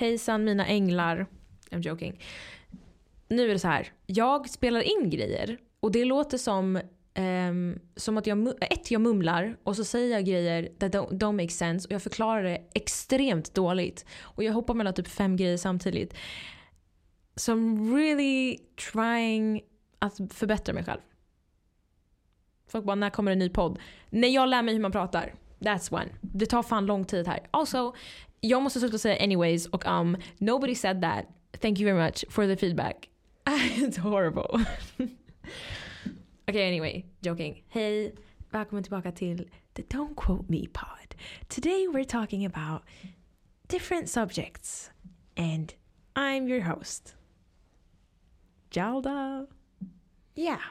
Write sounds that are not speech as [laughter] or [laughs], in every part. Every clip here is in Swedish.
Hejsan mina änglar. I'm joking. Nu är det så här. Jag spelar in grejer och det låter som Um, som att jag, ett, jag mumlar och så säger jag grejer that don't, don't make sense och jag förklarar det extremt dåligt. Och jag hoppar mellan typ fem grejer samtidigt. Så I'm really trying att förbättra mig själv. Folk bara, när kommer en ny podd? När jag lär mig hur man pratar. That's one. Det tar fan lång tid här. Also, jag måste sluta säga anyways och um, nobody said that. Thank you very much for the feedback. [laughs] It's horrible. [laughs] okay, anyway, joking. Hej, välkommen tillbaka till the Don't Quote Me pod. Today we're talking about different subjects and I'm your host. Jalda. Yeah.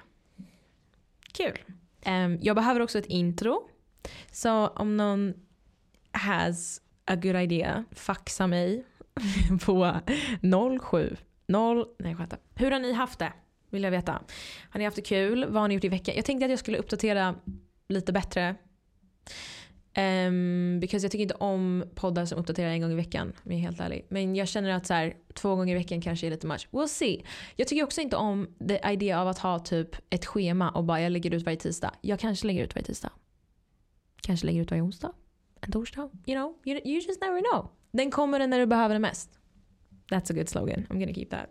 Kul. Um, jag behöver också ett intro. Så om någon has a good idea, faxa mig [laughs] på 07 0, nej skämtar. Hur har ni haft det? Vill jag veta. Har ni haft det kul? Vad har ni gjort i veckan? Jag tänkte att jag skulle uppdatera lite bättre. Um, because jag tycker inte om poddar som uppdaterar en gång i veckan. Om jag är helt ärlig. Men jag känner att så här, två gånger i veckan kanske är lite much. We'll see. Jag tycker också inte om the idea av att ha typ ett schema och bara jag lägger ut varje tisdag. Jag kanske lägger ut varje tisdag. Kanske lägger ut varje onsdag. En torsdag. You know, you, you just never know. Den kommer när du behöver den mest. That's a good slogan. I'm gonna keep that.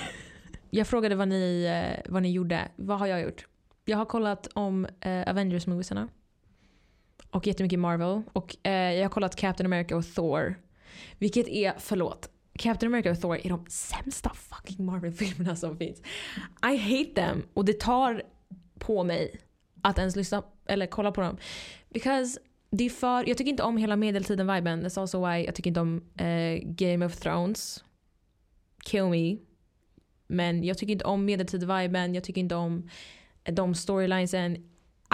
[laughs] jag frågade vad ni, eh, vad ni gjorde. Vad har jag gjort? Jag har kollat om eh, Avengers-moviesarna. Och jättemycket Marvel. Och eh, jag har kollat Captain America och Thor. Vilket är, förlåt. Captain America och Thor är de sämsta fucking Marvel-filmerna som finns. I hate them. Och det tar på mig att ens lyssna eller kolla på dem. Because det är för, jag tycker inte om hela medeltiden-viben. That's also why jag tycker inte om eh, Game of Thrones. Kill me. Men jag tycker inte om medeltid-viben. Jag tycker inte om eh, de storylinesen.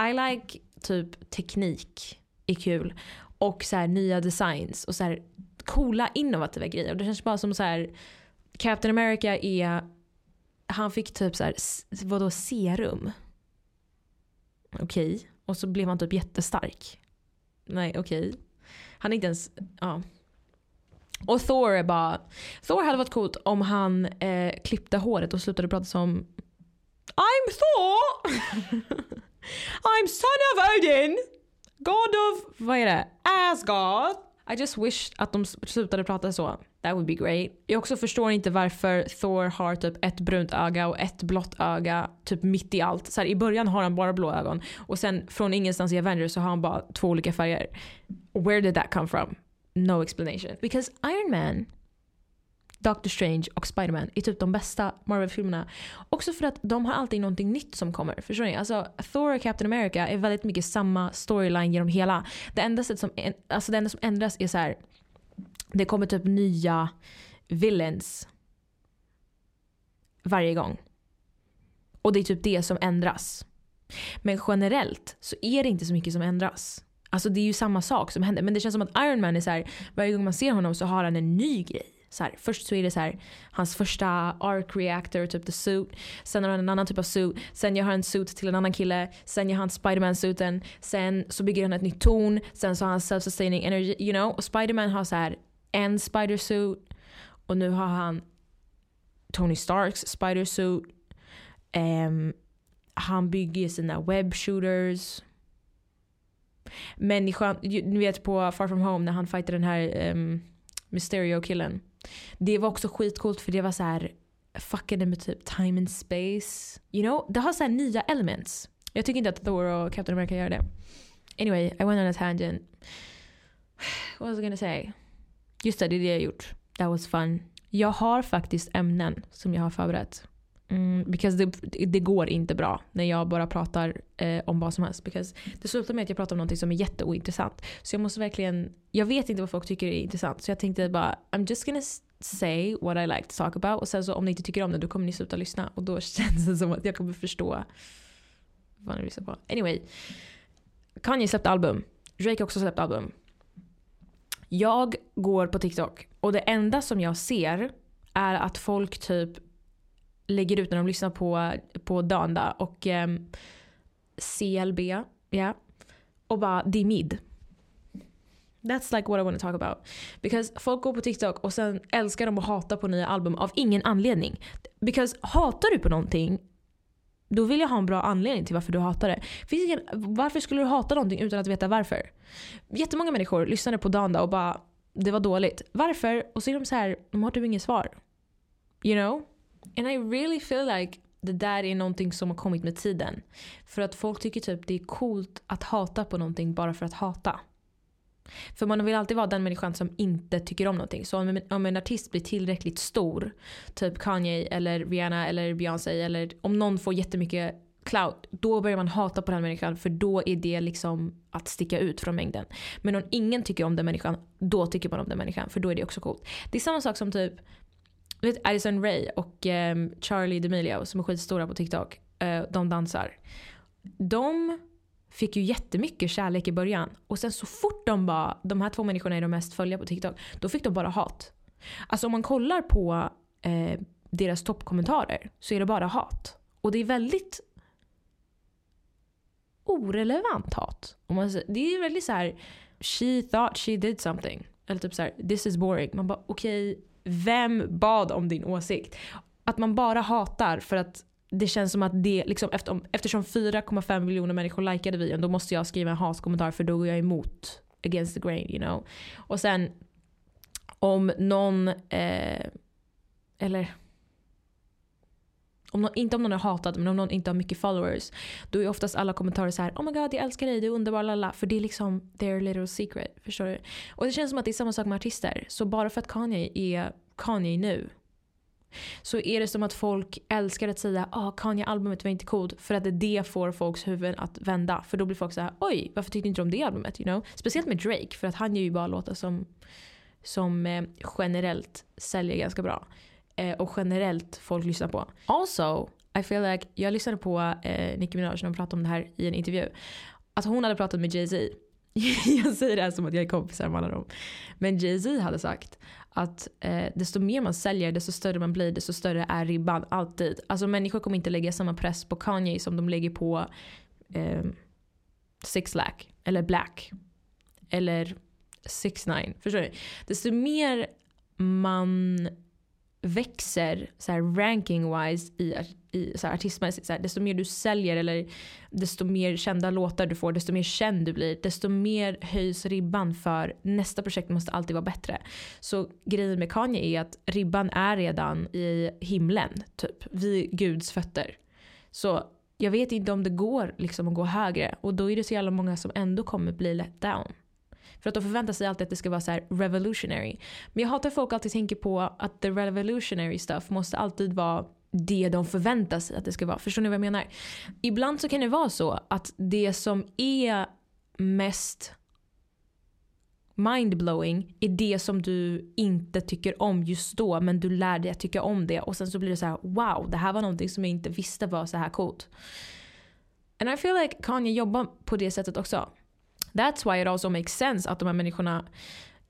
I like typ teknik är kul. Och så här, nya designs och så här, coola innovativa grejer. Och det känns bara som så här Captain America är han fick typ så här, vadå serum? Okej. Okay. Och så blev han typ jättestark. Nej okej. Okay. Han är inte ens, ja. Och Thor är bara, Thor hade varit coolt om han eh, klippte håret och slutade prata som I'm Thor! [laughs] I'm son of Odin! God of, vad är det? Asgard! I just wish att de slutade prata så. That would be great. Jag också förstår inte varför Thor har typ ett brunt öga och ett blått öga typ mitt i allt. Så här, I början har han bara blå ögon och sen från ingenstans i Avengers så har han bara två olika färger. Where did that come from? No explanation. Because Iron Man, Doctor Strange och Spiderman är typ de bästa Marvel-filmerna. Också för att de har alltid någonting nytt som kommer. Förstår ni? Alltså, Thor och Captain America är väldigt mycket samma storyline genom hela. Det enda, sätt som, alltså det enda som ändras är så här. Det kommer typ nya villains varje gång. Och det är typ det som ändras. Men generellt så är det inte så mycket som ändras. Alltså det är ju samma sak som händer. Men det känns som att Iron Man är så här, varje gång man ser honom så har han en ny grej. Så här, först så är det så här, hans första arc reactor, typ the suit. Sen har han en annan typ av suit. Sen gör han en suit till en annan kille. Sen gör han Spiderman-suiten. Sen så bygger han ett nytt torn. Sen så har han self-sustaining energy, you know. Och Spiderman har så här en spider-suit. Och nu har han Tony Starks spider-suit. Um, han bygger sina web shooters. Människan, ni vet på Far From Home när han fightar den här um, Mysterio-killen. Det var också skitcoolt för det var så här fuckade med typ time and space. You know, det har så nya elements. Jag tycker inte att Thor och Captain America gör det. Anyway, I went on a tangent. [sighs] What was I gonna say? Just det, det är det jag har gjort. That was fun. Jag har faktiskt ämnen som jag har förberett. Mm, because det, det, går inte bra när jag bara pratar eh, om vad som helst. Because det slutar med att jag pratar om något som är jätteointressant. Så jag måste verkligen, jag vet inte vad folk tycker är intressant. Så jag tänkte bara, I'm just gonna say what I like to talk about. Och sen så om ni inte tycker om det då kommer ni sluta lyssna. Och då [laughs] känns det som att jag kommer förstå vad ni lyssnar på. Anyway. Kanye släppte album. Drake också släppt album. Jag går på TikTok och det enda som jag ser är att folk typ lägger ut när de lyssnar på, på Danda och eh, CLB. Yeah. Och bara, det är mid. That's like what I want to talk about. Because folk går på TikTok och sen älskar de att hata på nya album av ingen anledning. Because hatar du på någonting då vill jag ha en bra anledning till varför du hatar det. Finns ingen, varför skulle du hata någonting utan att veta varför? Jättemånga människor lyssnade på Danda och bara det var dåligt. Varför? Och så är de så här, de har typ inget svar. You know? And I really feel like det där är någonting som har kommit med tiden. För att folk tycker typ det är coolt att hata på någonting bara för att hata. För man vill alltid vara den människan som inte tycker om någonting. Så om en, om en artist blir tillräckligt stor, typ Kanye eller Rihanna eller Beyoncé eller om någon får jättemycket clout, då börjar man hata på den människan för då är det liksom att sticka ut från mängden. Men om ingen tycker om den människan, då tycker man om den människan för då är det också coolt. Det är samma sak som typ vet, Addison Ray och um, Charlie D'Amelio som är skitstora på TikTok. Uh, de dansar. De fick ju jättemycket kärlek i början. Och sen så fort de bara, de här två människorna är de mest följda på TikTok, då fick de bara hat. Alltså om man kollar på eh, deras toppkommentarer så är det bara hat. Och det är väldigt orelevant hat. Om man, det är väldigt så här, she thought she did something. Eller typ så här, this is boring. Man bara okej, okay, vem bad om din åsikt? Att man bara hatar för att det känns som att det, liksom, eftersom 4,5 miljoner människor likade videon då måste jag skriva en haskommentar för då går jag emot against the grain. You know? Och sen om någon, eh, eller om någon, inte om någon är hatad men om någon inte har mycket followers. Då är oftast alla kommentarer så här: Oh my god jag älskar dig, du är underbar, lala. För det är liksom their little secret. Förstår du? Och det känns som att det är samma sak med artister. Så bara för att Kanye är Kanye nu så är det som att folk älskar att säga ah, Kanye-albumet var inte coolt för att det får folks huvuden att vända. För då blir folk så här: oj varför tyckte inte du om det albumet? You know? Speciellt med Drake för att han gör ju bara låtar som, som eh, generellt säljer ganska bra. Eh, och generellt folk lyssnar på. Also, I feel like, jag lyssnade på eh, Nicki Minaj när hon pratade om det här i en intervju. Att hon hade pratat med Jay-Z. [laughs] jag säger det här som att jag är kompisar med alla dem. Men Jay-Z hade sagt att eh, desto mer man säljer, desto större man blir, desto större är ribban. Alltid. Alltså människor kommer inte lägga samma press på Kanye som de lägger på eh, Six Lack. Eller Black. Eller Six Nine. Förstår du? Desto mer man växer så här, ranking-wise i, i så här, artistmässigt. Så här, desto mer du säljer eller desto mer kända låtar du får, desto mer känd du blir, desto mer höjs ribban för nästa projekt måste alltid vara bättre. Så grejen med Kanye är att ribban är redan i himlen, typ. Vid Guds fötter. Så jag vet inte om det går liksom att gå högre och då är det så jävla många som ändå kommer bli let down. För att de förväntar sig alltid att det ska vara så revolutionary. Men jag hatar att folk alltid tänker på att the revolutionary stuff måste alltid vara det de förväntar sig att det ska vara. Förstår ni vad jag menar? Ibland så kan det vara så att det som är mest mindblowing är det som du inte tycker om just då men du lär dig att tycka om det och sen så blir det så här: wow det här var någonting som jag inte visste var så här coolt. And I feel like Kanye jobbar på det sättet också. That's why it also makes sense att de här människorna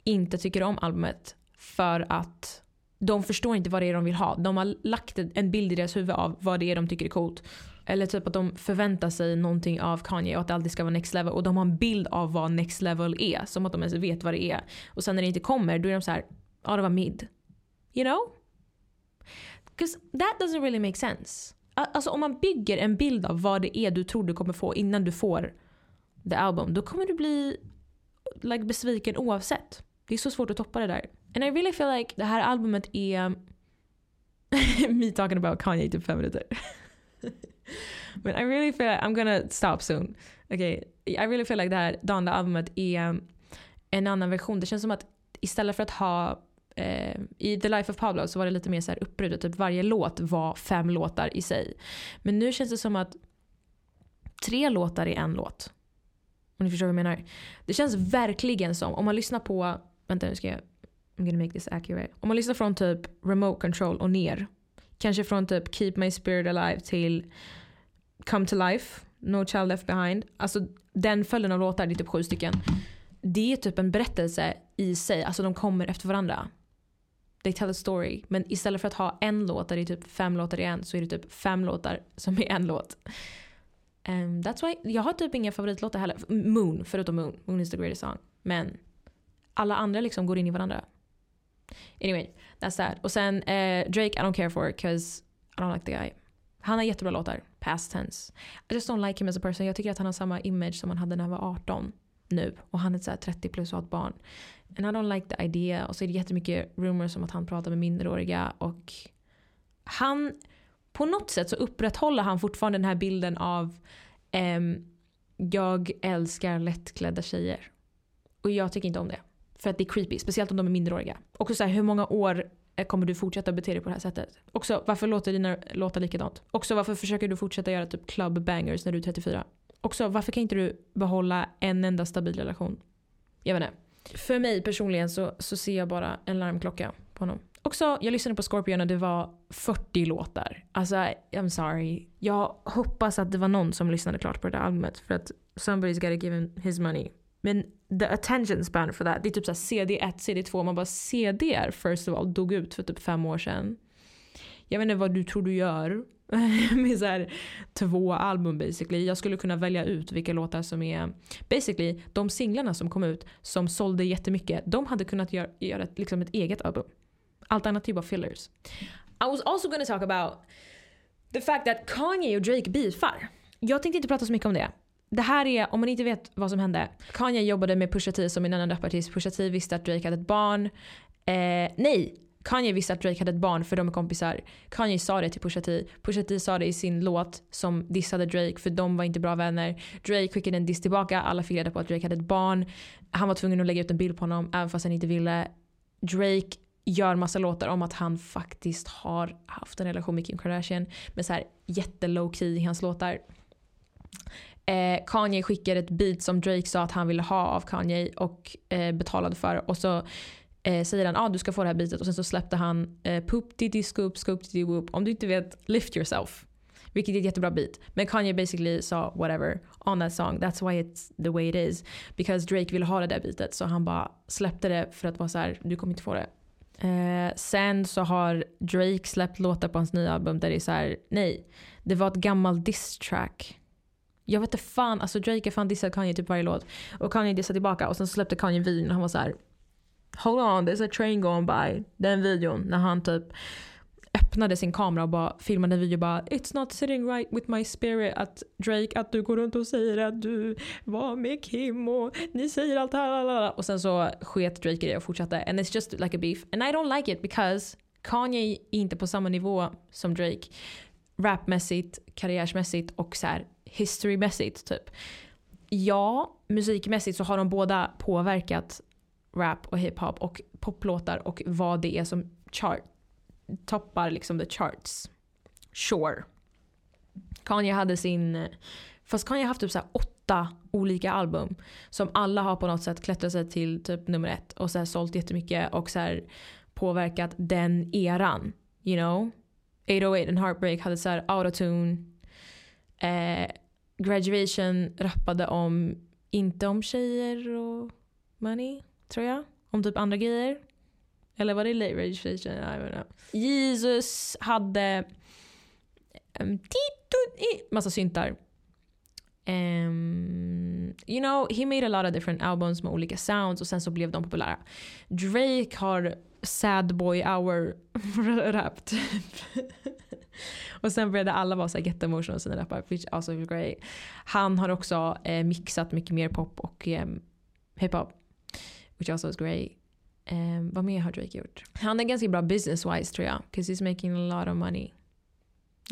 inte tycker om albumet. För att de förstår inte vad det är de vill ha. De har lagt en bild i deras huvud av vad det är de tycker är coolt. Eller typ att de förväntar sig någonting av Kanye och att det alltid ska vara next level. Och de har en bild av vad next level är. Som att de ens vet vad det är. Och sen när det inte kommer då är de så här, ja det var mid. You know? Because that doesn't really make sense. Alltså om man bygger en bild av vad det är du tror du kommer få innan du får the album, då kommer du bli like, besviken oavsett. Det är så svårt att toppa det där. And I really feel like det här albumet är [laughs] me talking about Kanye i typ fem minuter. [laughs] But I really feel like I'm gonna stop soon. Okay, I really feel like det här Donda-albumet är en annan version. Det känns som att istället för att ha eh, i The Life of Pablo så var det lite mer så här uppbrutet. Typ varje låt var fem låtar i sig. Men nu känns det som att tre låtar är en låt. Om ni förstår vad jag menar. Det känns verkligen som, om man lyssnar på, vänta nu ska jag, I'm gonna make this accurate. Om man lyssnar från typ remote control och ner. Kanske från typ keep my spirit alive till come to life, no child left behind. Alltså den följden av låtar, det är typ sju stycken. Det är typ en berättelse i sig, alltså de kommer efter varandra. They tell a story. Men istället för att ha en låt där det är typ fem låtar i en så är det typ fem låtar som är en låt. Um, that's why, jag har typ inga favoritlåtar heller. Moon, förutom Moon. Moon is the greatest song. Men alla andra liksom går in i varandra. Anyway, that's that. Och sen uh, Drake I don't care for because I don't like the guy. Han har jättebra låtar. Past tense. I just don't like him as a person. Jag tycker att han har samma image som han hade när han var 18 nu. Och han är så 30 plus och har ett barn. And I don't like the idea. Och så är det jättemycket rumors om att han pratar med minderåriga. Och han, på något sätt så upprätthåller han fortfarande den här bilden av ehm, jag älskar lättklädda tjejer. Och jag tycker inte om det. För att det är creepy, speciellt om de är minderåriga. Också så här, hur många år kommer du fortsätta bete dig på det här sättet? Också varför låter dina låtar likadant? Också varför försöker du fortsätta göra typ club bangers när du är 34? Också varför kan inte du behålla en enda stabil relation? Jag vet inte. För mig personligen så, så ser jag bara en larmklocka på honom. Också, jag lyssnade på Scorpion och det var 40 låtar. Alltså, I'm sorry. Jag hoppas att det var någon som lyssnade klart på det där albumet. För att somebody's gotta give him his money. Men the attention span for that, det är typ så CD1, CD2. Man bara CDR first of all dog ut för typ fem år sedan. Jag vet inte vad du tror du gör [laughs] med så här två album basically. Jag skulle kunna välja ut vilka låtar som är basically de singlarna som kom ut som sålde jättemycket. De hade kunnat göra, göra ett, liksom ett eget album. Allt annat typ av fillers. I was also gonna talk about the fact that Kanye och Drake beefar. Jag tänkte inte prata så mycket om det det här är, om man inte vet vad som hände. Kanye jobbade med Pusha T som en annan rapartist. Pusha T visste att Drake hade ett barn. Eh, nej, Kanye visste att Drake hade ett barn för de är kompisar. Kanye sa det till Pusha T. Pusha T sa det i sin låt som dissade Drake för de var inte bra vänner. Drake skickade en diss tillbaka. Alla fick reda på att Drake hade ett barn. Han var tvungen att lägga ut en bild på honom även fast han inte ville. Drake gör massa låtar om att han faktiskt har haft en relation med Kim Kardashian. Men så här jätte low key i hans låtar. Eh, Kanye skickade ett beat som Drake sa att han ville ha av Kanye och eh, betalade för. Och så eh, säger han att ah, du ska få det här beatet och sen så släppte han eh, Poop Diddy Scoop Scoop Diddy Whoop. Om du inte vet, Lift Yourself. Vilket är ett jättebra beat. Men Kanye basically sa whatever on that song. That's why it's the way it is. Because Drake ville ha det där beatet så han bara släppte det för att vara så här, du kommer inte få det. Eh, sen så har Drake släppt låtar på hans nya album där det är så här, nej. Det var ett gammalt diss track jag vet inte fan, alltså Drake är fan dissat Kanye typ varje låt. Och Kanye dissade tillbaka och sen så släppte Kanye videon och han var så här. Hold on, there's a train going by. Den videon när han typ öppnade sin kamera och bara filmade en video bara It's not sitting right with my spirit att Drake att du går runt och säger att du var med Kim och ni säger allt här och sen så sket Drake i det och fortsatte. And it's just like a beef. And I don't like it because Kanye är inte på samma nivå som Drake rapmässigt, karriärsmässigt och så här historymässigt typ. Ja, musikmässigt så har de båda påverkat rap och hiphop och poplåtar och vad det är som chart, toppar liksom the charts. Sure. Kanye hade sin, fast Kanye har haft typ så åtta olika album som alla har på något sätt klättrat sig till typ nummer ett och så här sålt jättemycket och så här påverkat den eran. You know? 808 and Heartbreak hade så här autotune. Eh, Graduation rappade om, inte om tjejer och money, tror jag. Om typ andra grejer. Eller var det late registration? I don't know. Jesus hade um, massa syntar. Um, you know, he made a lot of different albums med olika sounds och sen så blev de populära. Drake har sad boy hour [laughs] rap typ. [laughs] och sen började alla vara så här get emotional sina rappar. Which also is great. Han har också eh, mixat mycket mer pop och eh, hiphop. Which also is great. Um, vad mer har Drake gjort? Han är ganska bra business wise tror jag. Because he's making a lot of money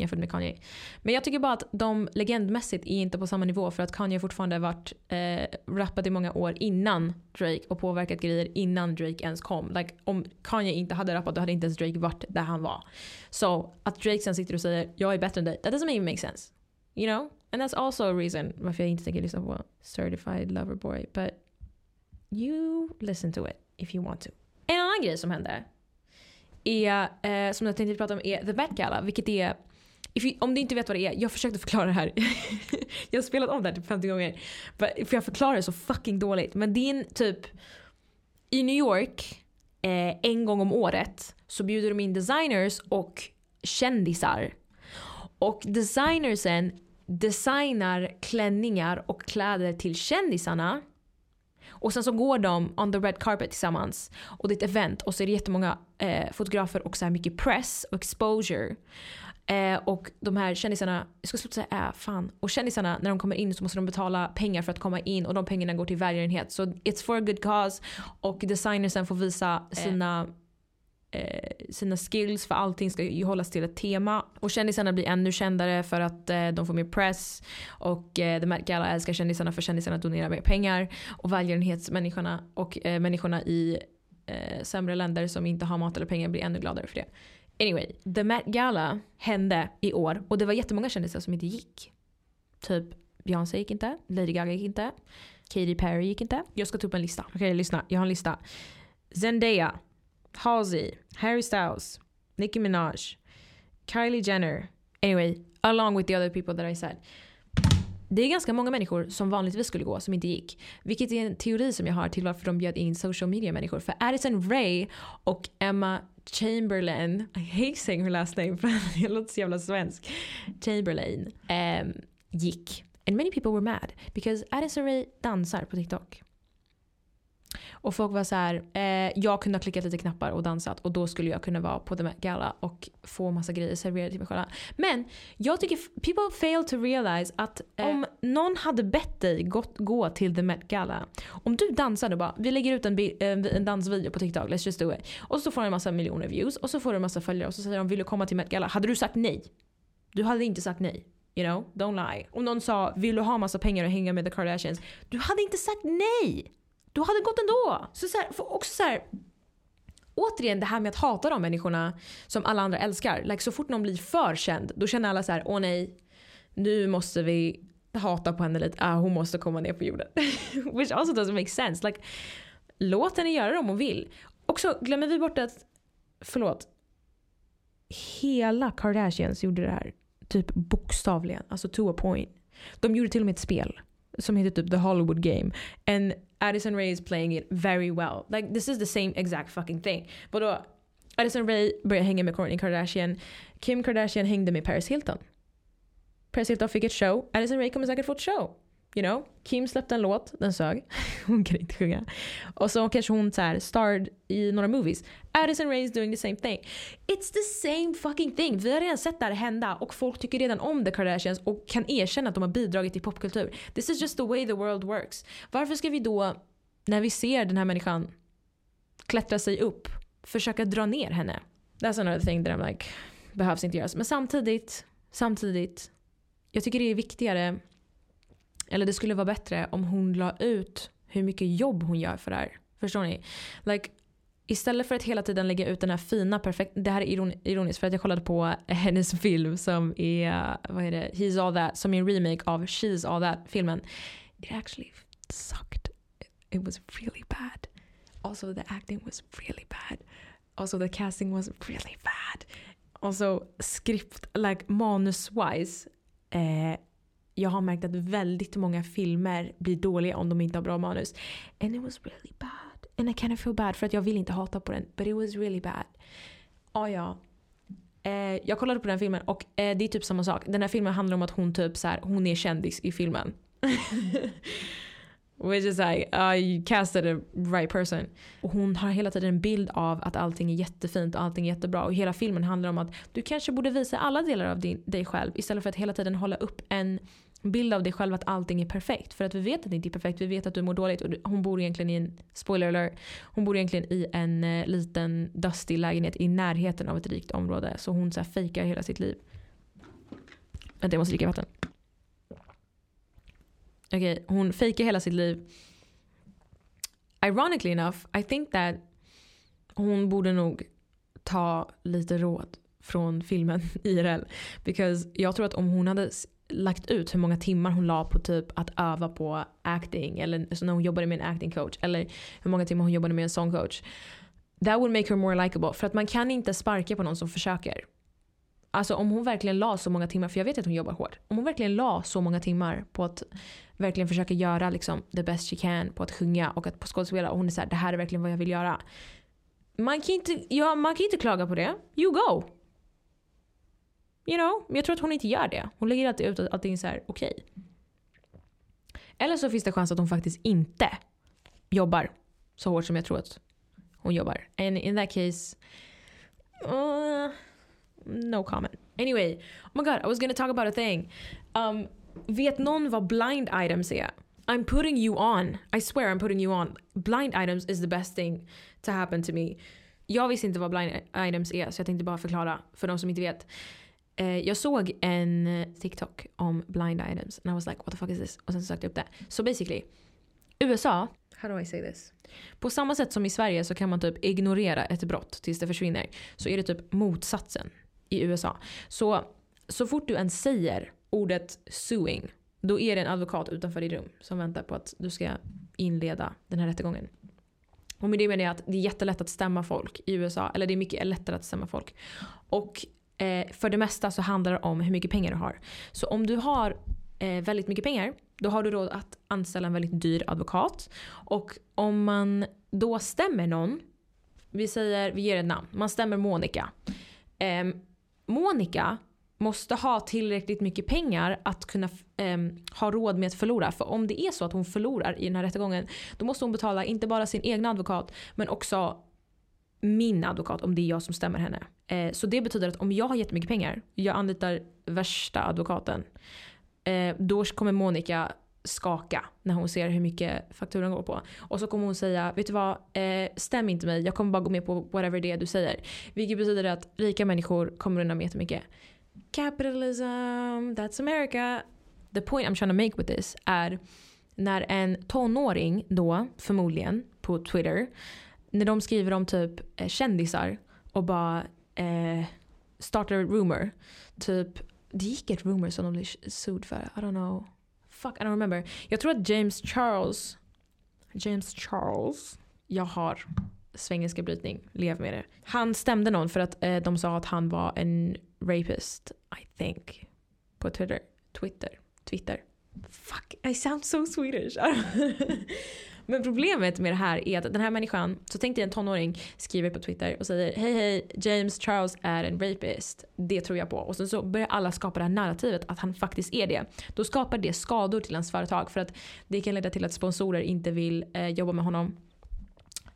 jämfört med Kanye. Men jag tycker bara att de legendmässigt är inte på samma nivå för att Kanye fortfarande varit eh, rappat i många år innan Drake och påverkat grejer innan Drake ens kom. Like, om Kanye inte hade rappat då hade inte ens Drake varit där han var. Så att Drake sen sitter och säger jag är bättre än dig, that doesn't even make sense. You know? And that's also a reason varför jag inte tänker lyssna på Certified Lover Boy. But you listen to it if you want to. En annan grej som hände är, eh, som jag tänkte prata om är The Met Gala, vilket är You, om du inte vet vad det är, jag försökte förklara det här. [laughs] jag har spelat om det här typ 50 gånger. För jag förklarar det så fucking dåligt. Men det är en typ, i New York, eh, en gång om året så bjuder de in designers och kändisar. Och designersen designar klänningar och kläder till kändisarna. Och sen så går de on the red carpet tillsammans. Och det är ett event och så är det jättemånga eh, fotografer och så här mycket press och exposure. Eh, och de här kändisarna, jag ska sluta säga äh, fan. Och kändisarna när de kommer in så måste de betala pengar för att komma in och de pengarna går till välgörenhet. Så it's for a good cause. Och designersen får visa sina eh, Eh, sina skills för allting ska ju hållas till ett tema. Och kändisarna blir ännu kändare för att eh, de får mer press. Och eh, The märker Gala älskar kändisarna för kändisarna donerar mer pengar. Och välgörenhetsmänniskorna och eh, människorna i eh, sämre länder som inte har mat eller pengar blir ännu gladare för det. Anyway, The Met Gala hände i år och det var jättemånga kändisar som inte gick. Typ Beyoncé gick inte, Lady Gaga gick inte, Katy Perry gick inte. Jag ska ta upp en lista. Okej, okay, lyssna. Jag har en lista. Zendaya, Halsey, Harry Styles, Nicki Minaj, Kylie Jenner. Anyway, along with the other people that I said. Det är ganska många människor som vanligtvis skulle gå som inte gick. Vilket är en teori som jag har till varför de bjöd in social media människor. För Addison Ray och Emma Chamberlain, I hate saying her last name [laughs] för jag låter så jävla svensk. Chamberlain um, gick. And many people were mad because Addison Ray dansar på TikTok. Och folk var så här, eh, jag kunde ha klickat lite knappar och dansat och då skulle jag kunna vara på The Met Gala och få massa grejer serverade till mig själv. Men jag tycker people fail to realize att eh, om någon hade bett dig gått, gå till The Met Gala. Om du dansade bara, vi lägger ut en, en, eh, en dansvideo på TikTok, let's just do it. Och så får du en massa miljoner views och så får du en massa följare och så säger de vill du komma till Met Gala? Hade du sagt nej? Du hade inte sagt nej. You know, don't lie. Om någon sa vill du ha massa pengar och hänga med the Kardashians? Du hade inte sagt nej! Då hade det gått ändå. Så, så här, också så här, återigen det här med att hata de människorna som alla andra älskar. Like, så fort någon blir för känd då känner alla så här, åh nej, nu måste vi hata på henne lite. Ah, hon måste komma ner på jorden. [laughs] Which also doesn't make sense. Like, låt henne göra det om hon vill. Och så glömmer vi bort att, förlåt, hela Kardashians gjorde det här. Typ bokstavligen, alltså to a point. De gjorde till och med ett spel som heter typ The Hollywood Game. And Addison Ray is playing it very well. Like this is the same exact fucking thing. Vadå? Addison Ray började hänga med Kourtney Kardashian. Kim Kardashian hängde med Paris Hilton. Paris Hilton fick ett show. Addison Ray kommer säkert få ett show. You know? Kim släppte en låt, den sög. [laughs] hon kan inte sjunga. Och så kanske hon så här starred i några movies. Addison Rae is doing the same thing. It's the same fucking thing. Vi har redan sett det här hända och folk tycker redan om the Kardashians och kan erkänna att de har bidragit till popkultur. This is just the way the world works. Varför ska vi då, när vi ser den här människan klättra sig upp, försöka dra ner henne? That's another thing that I'm like, behövs inte göras. Men samtidigt, samtidigt, jag tycker det är viktigare eller det skulle vara bättre om hon la ut hur mycket jobb hon gör för det här. Förstår ni? Like, istället för att hela tiden lägga ut den här fina, perfekta... Det här är ironiskt för att jag kollade på [laughs] hennes film som är, vad är det, He's All That, som är en remake av She's All That-filmen. It actually sucked. It was really bad. Also the acting was really bad. Also the casting was really bad. Also script, like manus-wise, eh, jag har märkt att väldigt många filmer blir dåliga om de inte har bra manus. And it was really bad. And I kind of feel bad för att jag vill inte hata på den. But it was really bad. Ah, ja. Eh, jag kollade på den filmen och eh, det är typ samma sak. Den här filmen handlar om att hon typ så här, hon är kändis i filmen. [laughs] Which is like, uh, you casted the right person. Och hon har hela tiden en bild av att allting är jättefint och allting är jättebra. Och hela filmen handlar om att du kanske borde visa alla delar av din, dig själv istället för att hela tiden hålla upp en bild av dig själv att allting är perfekt. För att vi vet att det inte är perfekt, vi vet att du mår dåligt. Och hon bor egentligen i en, spoiler alert, hon bor egentligen i en eh, liten dusty lägenhet i närheten av ett rikt område. Så hon så här fejkar hela sitt liv. Vänta jag måste dricka vatten. Okej, okay, hon fejkar hela sitt liv. Ironically enough, I think that hon borde nog ta lite råd från filmen [laughs] IRL. Because jag tror att om hon hade lagt ut hur många timmar hon la på typ att öva på acting eller alltså när hon jobbade med en acting coach eller hur många timmar hon jobbade med en song coach. That would make her more likable. För att man kan inte sparka på någon som försöker. Alltså om hon verkligen la så många timmar, för jag vet att hon jobbar hårt. Om hon verkligen la så många timmar på att verkligen försöka göra liksom, the best she can på att sjunga och att på skådespela och hon är såhär, det här är verkligen vad jag vill göra. Man kan inte, ja, man kan inte klaga på det. You go! You know, men jag tror att hon inte gör det. Hon lägger alltid ut att allting är okej. Okay. Eller så finns det chans att hon faktiskt inte jobbar så hårt som jag tror att hon jobbar. And in that case, uh, no comment. Anyway, oh my god, I was gonna talk about a thing. Um, vet någon vad blind items är? I'm putting you on. I swear I'm putting you on. Blind items is the best thing to happen to me. Jag visste inte vad blind items är så jag tänkte bara förklara för de som inte vet. Eh, jag såg en TikTok om blind items and I was like what the fuck is this? Och sen sökte jag upp det. Så so basically, USA, how do I say this? På samma sätt som i Sverige så kan man typ ignorera ett brott tills det försvinner. Så är det typ motsatsen i USA. Så, så fort du ens säger ordet suing, då är det en advokat utanför ditt rum som väntar på att du ska inleda den här rättegången. Och med det menar jag att det är jättelätt att stämma folk i USA. Eller det är mycket lättare att stämma folk. Och eh, för det mesta så handlar det om hur mycket pengar du har. Så om du har eh, väldigt mycket pengar, då har du råd att anställa en väldigt dyr advokat. Och om man då stämmer någon, vi säger, vi ger ett namn, man stämmer Monica. Eh, Monica måste ha tillräckligt mycket pengar att kunna eh, ha råd med att förlora. För om det är så att hon förlorar i den här rättegången då måste hon betala inte bara sin egna advokat men också min advokat om det är jag som stämmer henne. Eh, så det betyder att om jag har jättemycket pengar, jag anlitar värsta advokaten, eh, då kommer Monica skaka när hon ser hur mycket fakturan går på. Och så kommer hon säga, vet du vad, eh, stäm inte mig, jag kommer bara gå med på whatever det är du säger. Vilket betyder att rika människor kommer undan med jättemycket. Capitalism, that's America. The point I'm trying to make with this är när en tonåring då, förmodligen, på Twitter, när de skriver om typ eh, kändisar och bara eh, startar rumor. Typ, det gick ett rumor som de blev sued för. I don't know. Fuck, I don't remember. Jag tror att James Charles, James Charles, jag har svengelska brytning, lev med det. Han stämde någon för att eh, de sa att han var en rapist, I think. På Twitter. Twitter. Twitter. Fuck, I sound so Swedish. [laughs] Men problemet med det här är att den här människan, så tänk dig en tonåring skriver på Twitter och säger hej hej James Charles är en rapist. Det tror jag på. Och sen så börjar alla skapa det här narrativet att han faktiskt är det. Då skapar det skador till hans företag för att det kan leda till att sponsorer inte vill eh, jobba med honom.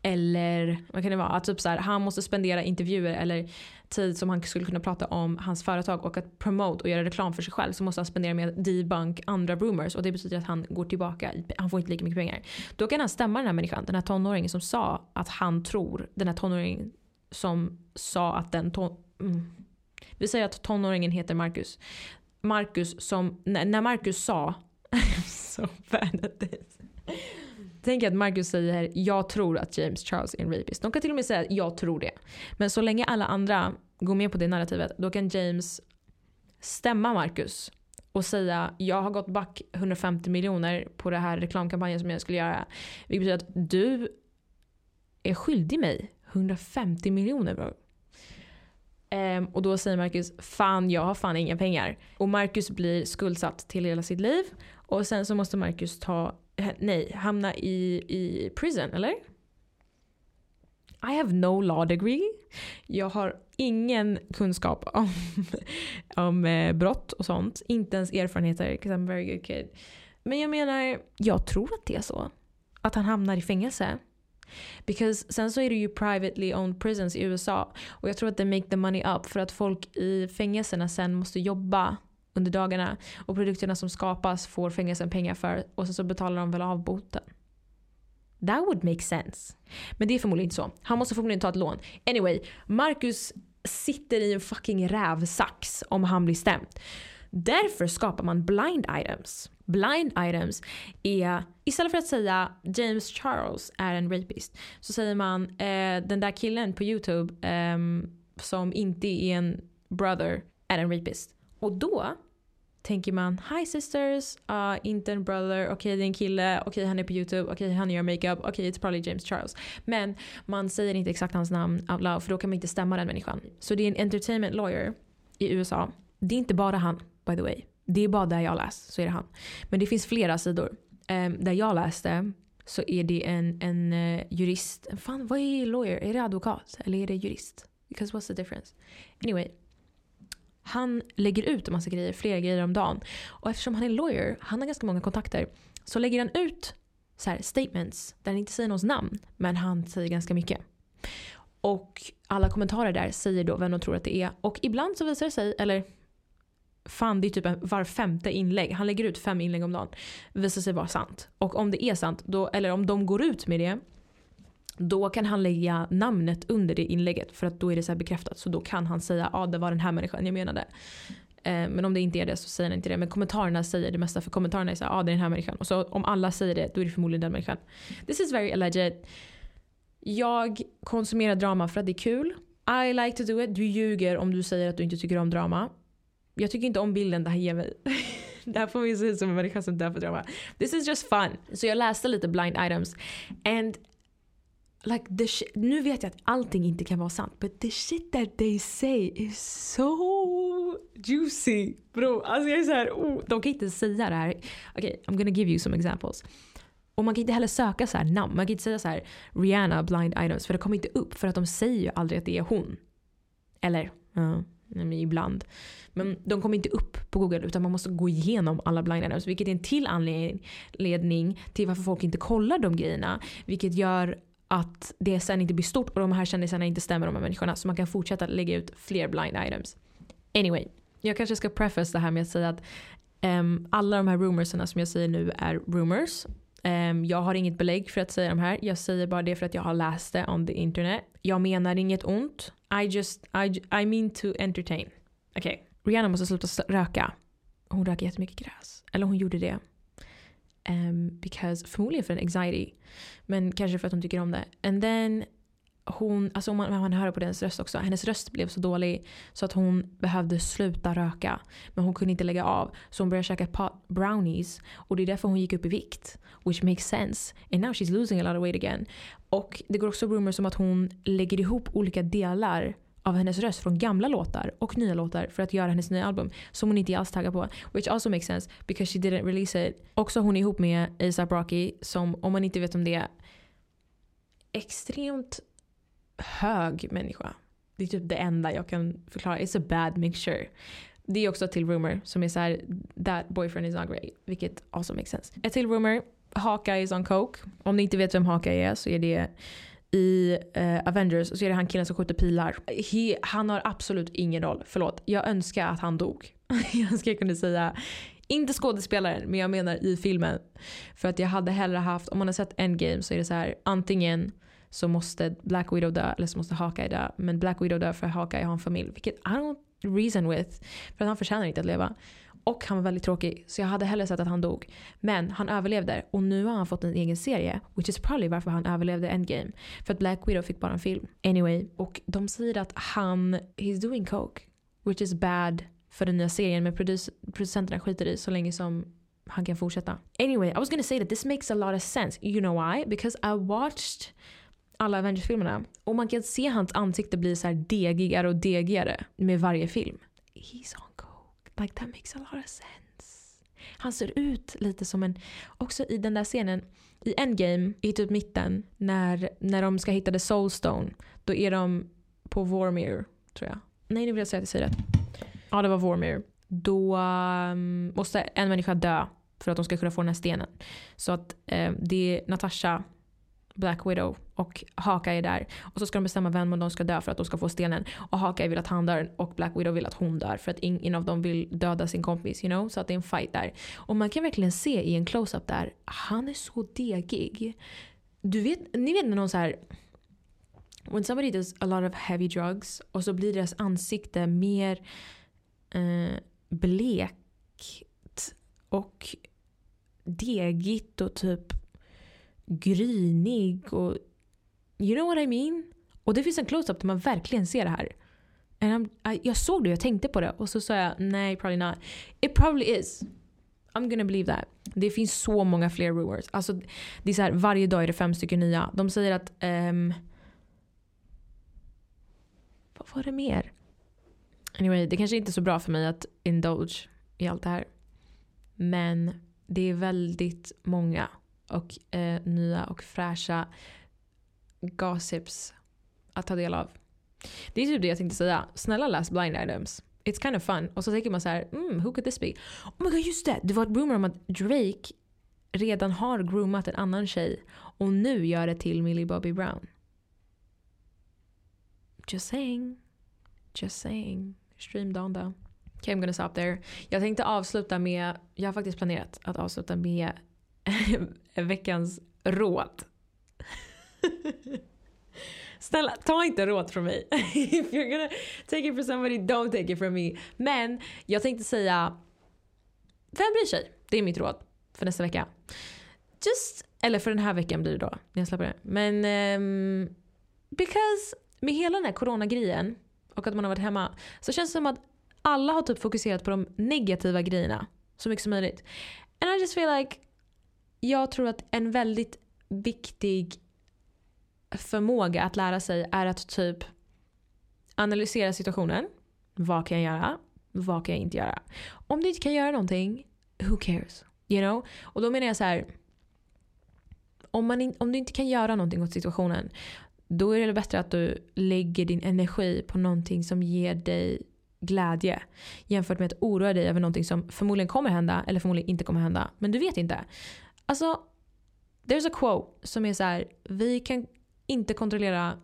Eller vad kan det vara? Att typ så här, han måste spendera intervjuer eller tid som han skulle kunna prata om hans företag och att promote och göra reklam för sig själv så måste han spendera med att debunk andra rumors och det betyder att han går tillbaka, han får inte lika mycket pengar. Då kan han stämma den här människan, den här tonåringen som sa att han tror, den här tonåringen som sa att den ton... Mm. Vi säger att tonåringen heter Marcus. Marcus som, när Marcus sa, so bad at this. Tänk att Marcus säger jag tror att James Charles är en rapist. De kan till och med säga jag tror det. Men så länge alla andra Gå med på det narrativet då kan James stämma Marcus och säga jag har gått back 150 miljoner på det här reklamkampanjen som jag skulle göra. Vilket betyder att du är skyldig mig 150 miljoner bro. Ehm, och då säger Marcus fan jag har fan inga pengar. Och Marcus blir skuldsatt till hela sitt liv. Och sen så måste Marcus ta eh, nej, hamna i, i prison, eller? I have no law degree. Jag har ingen kunskap om, [laughs] om eh, brott och sånt. Inte ens erfarenheter, because I'm a very good kid. Men jag menar, jag tror att det är så. Att han hamnar i fängelse. Because sen så är det ju privately owned prisons i USA. Och jag tror att det make the money up för att folk i fängelserna sen måste jobba under dagarna. Och produkterna som skapas får fängelsen pengar för och sen så betalar de väl av boten. That would make sense. Men det är förmodligen inte så. Han måste förmodligen ta ett lån. Anyway, Marcus sitter i en fucking rävsax om han blir stämd. Därför skapar man blind items. Blind items är, istället för att säga James Charles är en rapist, så säger man eh, den där killen på YouTube eh, som inte är en brother är en rapist. Och då tänker man Hi sisters, uh, inte en brother, okej okay, det är en kille, okej okay, han är på YouTube, okej okay, han gör makeup, okej okay, it's probably James Charles. Men man säger inte exakt hans namn out loud för då kan man inte stämma den människan. Så det är en entertainment lawyer i USA. Det är inte bara han by the way. Det är bara där jag läst så är det han. Men det finns flera sidor. Um, där jag läste så är det en, en uh, jurist. Fan vad är lawyer? Är det advokat eller är det jurist? Because what's the difference? Anyway. Han lägger ut en massa grejer, flera grejer om dagen. Och eftersom han är lawyer, han har ganska många kontakter. Så lägger han ut så här, statements där han inte säger någons namn men han säger ganska mycket. Och alla kommentarer där säger då vem de tror att det är. Och ibland så visar det sig, eller fan det är typ var femte inlägg, han lägger ut fem inlägg om dagen, visar sig vara sant. Och om det är sant, då, eller om de går ut med det, då kan han lägga namnet under det inlägget för att då är det så bekräftat. Så då kan han säga ja ah, det var den här människan jag menade. Eh, men om det inte är det så säger han inte det. Men kommentarerna säger det mesta för kommentarerna är så ja ah, det är den här människan. Och så om alla säger det då är det förmodligen den människan. This is very alleged. Jag konsumerar drama för att det är kul. I like to do it. Du ljuger om du säger att du inte tycker om drama. Jag tycker inte om bilden det här ger mig. [laughs] det här får mig se ut som en människa som dör för drama. This is just fun. Så jag läste lite blind items. And like the shit, nu vet jag att allting inte kan vara sant. But the shit that they say is so juicy. Bro, alltså jag är såhär, oh, de kan inte säga det här. Okay, I'm gonna give you some examples. Och man kan inte heller söka så namn. Man kan inte säga så här Rihanna blind items för det kommer inte upp för att de säger ju aldrig att det är hon. Eller, uh, ibland. Men de kommer inte upp på google utan man måste gå igenom alla blind items. Vilket är en till anledning till varför folk inte kollar de grejerna. Vilket gör att det sen inte blir stort och de här kändisarna inte stämmer de här människorna. Så man kan fortsätta lägga ut fler blind items. Anyway, jag kanske ska preface det här med att säga att um, alla de här rumorserna som jag säger nu är rumors. Um, jag har inget belägg för att säga de här. Jag säger bara det för att jag har läst det on the internet. Jag menar inget ont. I just, I, I mean to entertain. Okej, okay. Rihanna måste sluta röka. Hon röker jättemycket gräs. Eller hon gjorde det. Um, because, förmodligen för en anxiety. Men kanske för att hon tycker om det. And then hon, alltså om man, man hör på hennes röst också, hennes röst blev så dålig så att hon behövde sluta röka. Men hon kunde inte lägga av. Så hon började käka pot brownies och det är därför hon gick upp i vikt. Which makes sense. And now she's losing a lot of weight again. Och det går också rumors om att hon lägger ihop olika delar av hennes röst från gamla låtar och nya låtar för att göra hennes nya album som hon inte alls taggar på. Which also makes sense because she didn't release it. Också hon är ihop med ASAP Rocky som om man inte vet om det är extremt hög människa. Det är typ det enda jag kan förklara. It's a bad mixture. Det är också ett till rumor som är så här, that boyfriend is not great. Vilket also makes sense. Ett till rumor, Hawkeye is on coke. Om ni inte vet vem Hawkeye är så är det i eh, Avengers så är det han killen som skjuter pilar. He, han har absolut ingen roll. Förlåt. Jag önskar att han dog. [laughs] jag önskar jag kunde säga inte skådespelaren men jag menar i filmen. För att jag hade hellre haft, om man har sett Endgame så är det så här antingen så måste Black Widow dö eller så måste Hawkeye dö. Men Black Widow dör för Hawkeye har en familj. Vilket I don't reason with. För att han förtjänar inte att leva. Och han var väldigt tråkig så jag hade hellre sett att han dog. Men han överlevde och nu har han fått en egen serie. Which is probably varför han överlevde Endgame. För att Black Widow fick bara en film. Anyway, och de säger att han, he's doing coke. Which is bad för den nya serien men produc producenterna skiter i så länge som han kan fortsätta. Anyway, I was gonna say that this makes a lot of sense. You know why? Because I watched alla Avengers-filmerna. Och man kan se hans ansikte bli så här degigare och degigare med varje film. He's on. Like that makes a lot of sense. Han ser ut lite som en... Också i den där scenen i Endgame, i typ mitten, när, när de ska hitta the soulstone. Då är de på Vormir, tror jag. Nej, nu vill jag säga att jag säger rätt. Ja, det var Vormir. Då um, måste en människa dö för att de ska kunna få den här stenen. Så att eh, det är Natasha Black Widow och Hawkeye är där. Och så ska de bestämma vem av dem ska dö för att de ska få stenen. Och Hawkeye vill att han dör och Black Widow vill att hon dör för att ingen av dem vill döda sin kompis. You know? Så att det är en fight där. Och man kan verkligen se i en close-up där, han är så degig. Du vet, ni vet när någon så här when somebody does a lot of heavy drugs och så blir deras ansikte mer eh, blekt och degigt och typ grynig och you know what I mean? Och det finns en close-up där man verkligen ser det här. And I, jag såg det jag tänkte på det och så sa jag nej, probably not. It probably is. I'm gonna believe that. Det finns så många fler rumors. Alltså, det är så här, varje dag är det fem stycken nya. De säger att... Um, vad var det mer? Anyway, det kanske inte är så bra för mig att indulge i allt det här. Men det är väldigt många och eh, nya och fräscha gossips att ta del av. Det är typ det jag tänkte säga. Snälla läs blind items. It's kind of fun. Och så tänker man så här, mm, who could this be? Oh my god just det! Det var ett rumor om att Drake redan har groomat en annan tjej och nu gör det till Millie Bobby Brown. Just saying. Just saying. Stream Donda. Okay, I'm gonna stop there. Jag tänkte avsluta med, jag har faktiskt planerat att avsluta med [laughs] veckans råd. Snälla, ta inte råd från mig. [laughs] If you're gonna take it from somebody, don't take it from me. Men jag tänkte säga, vem bryr sig? Det är mitt råd för nästa vecka. Just, eller för den här veckan blir det då, när jag släpper det. Men, um, because med hela den här coronagrejen och att man har varit hemma så känns det som att alla har typ fokuserat på de negativa grejerna så mycket som möjligt. And I just feel like jag tror att en väldigt viktig förmåga att lära sig är att typ analysera situationen. Vad kan jag göra? Vad kan jag inte göra? Om du inte kan göra någonting, who cares? You know? Och då menar jag så här. Om, man in, om du inte kan göra någonting åt situationen, då är det bättre att du lägger din energi på någonting som ger dig glädje. Jämfört med att oroa dig över någonting som förmodligen kommer hända eller förmodligen inte kommer hända. Men du vet inte. Alltså, there's a quote som är så här, vi kan inte kontrollera,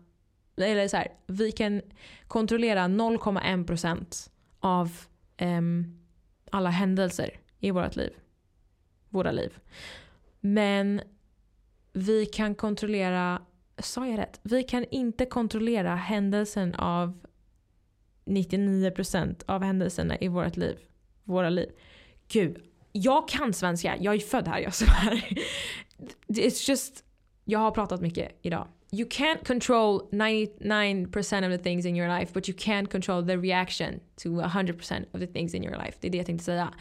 eller så här, vi kan kontrollera 0,1% av um, alla händelser i vårt liv. Våra liv. Men vi kan kontrollera, sa jag rätt? Vi kan inte kontrollera händelsen av 99% av händelserna i vårt liv. Våra liv. Gud, jag kan svenska. Jag är född här, jag svär. It's just, jag har pratat mycket idag. You can't control 99% of the things in your life but you can't control the reaction to 100% of the things in your life. Det är det jag tänkte säga.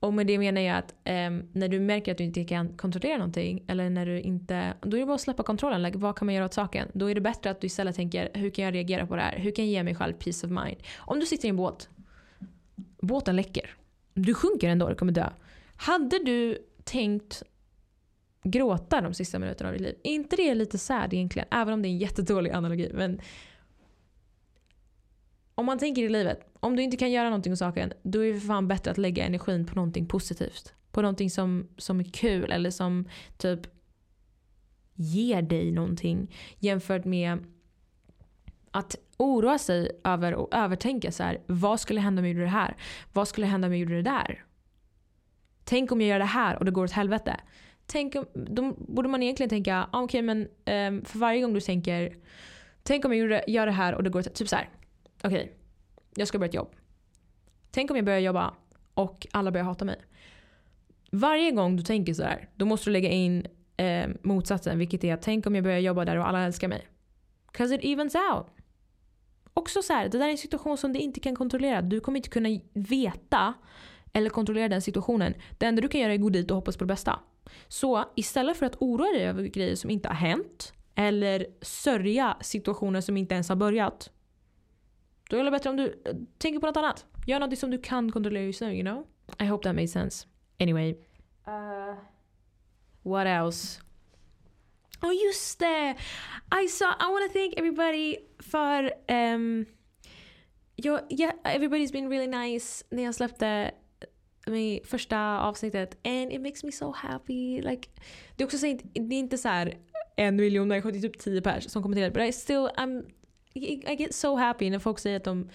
Och med det menar jag att um, när du märker att du inte kan kontrollera någonting eller när du inte, då är det bara att släppa kontrollen. Like, vad kan man göra åt saken? Då är det bättre att du istället tänker hur kan jag reagera på det här? Hur kan jag ge mig själv peace of mind? Om du sitter i en båt, båten läcker. Du sjunker ändå, du kommer dö. Hade du tänkt gråta de sista minuterna av ditt liv? Är inte det lite sad egentligen? Även om det är en jättedålig analogi. Men om man tänker i livet, om du inte kan göra någonting åt saken, då är det för fan bättre att lägga energin på någonting positivt. På någonting som, som är kul eller som typ ger dig någonting. Jämfört med att oroa sig över och övertänka så här, vad skulle hända om jag gjorde det här? Vad skulle hända om jag gjorde det där? Tänk om jag gör det här och det går åt helvete. Tänk om, då borde man egentligen tänka, ah, okej okay, men um, för varje gång du tänker, tänk om jag gör det här och det går åt, typ så här. Okej, okay, jag ska börja ett jobb. Tänk om jag börjar jobba och alla börjar hata mig. Varje gång du tänker så här, då måste du lägga in eh, motsatsen. Vilket är att tänk om jag börjar jobba där och alla älskar mig. Cause it evens out. Också så här, det där är en situation som du inte kan kontrollera. Du kommer inte kunna veta eller kontrollera den situationen. Det enda du kan göra är att gå dit och hoppas på det bästa. Så istället för att oroa dig över grejer som inte har hänt eller sörja situationer som inte ens har börjat. Då är det bättre om du eh, tänker på något annat. Gör något som du kan kontrollera just nu, you know? I hope that made sense. Anyway. Uh, what else? Och just det! I saw, I want to thank everybody för um, jag, yeah, everybody's been really nice när jag släppte med första avsnittet and it makes me so happy. Like, det är också så, det är inte så här en miljon människor, det är typ, typ tio pers som kommenterar but I still I'm i get so happy när folk säger att de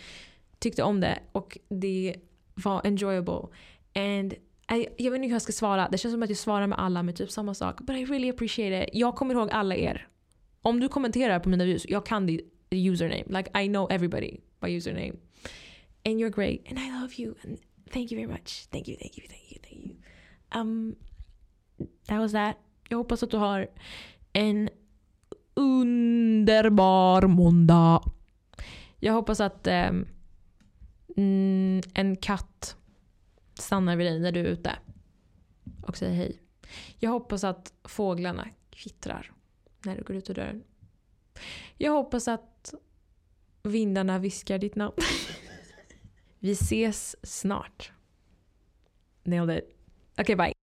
tyckte om det och det var enjoyable. And Äh, jag vet inte hur jag ska svara. Det känns som att jag svarar med alla med typ samma sak. But I really appreciate it. Jag kommer ihåg alla er. Om du kommenterar på mina views, jag kan ditt username. Like I know everybody by username. And you're great. And I love you. And thank you very much. Thank you, thank you, thank you, thank you. Um, that was that. Jag hoppas att du har en underbar måndag. Jag hoppas att um, en katt stannar vid dig när du är ute och säger hej. Jag hoppas att fåglarna kvittrar när du går ut ur dörren. Jag hoppas att vindarna viskar ditt namn. [laughs] Vi ses snart. Nailed it. Okay, bye.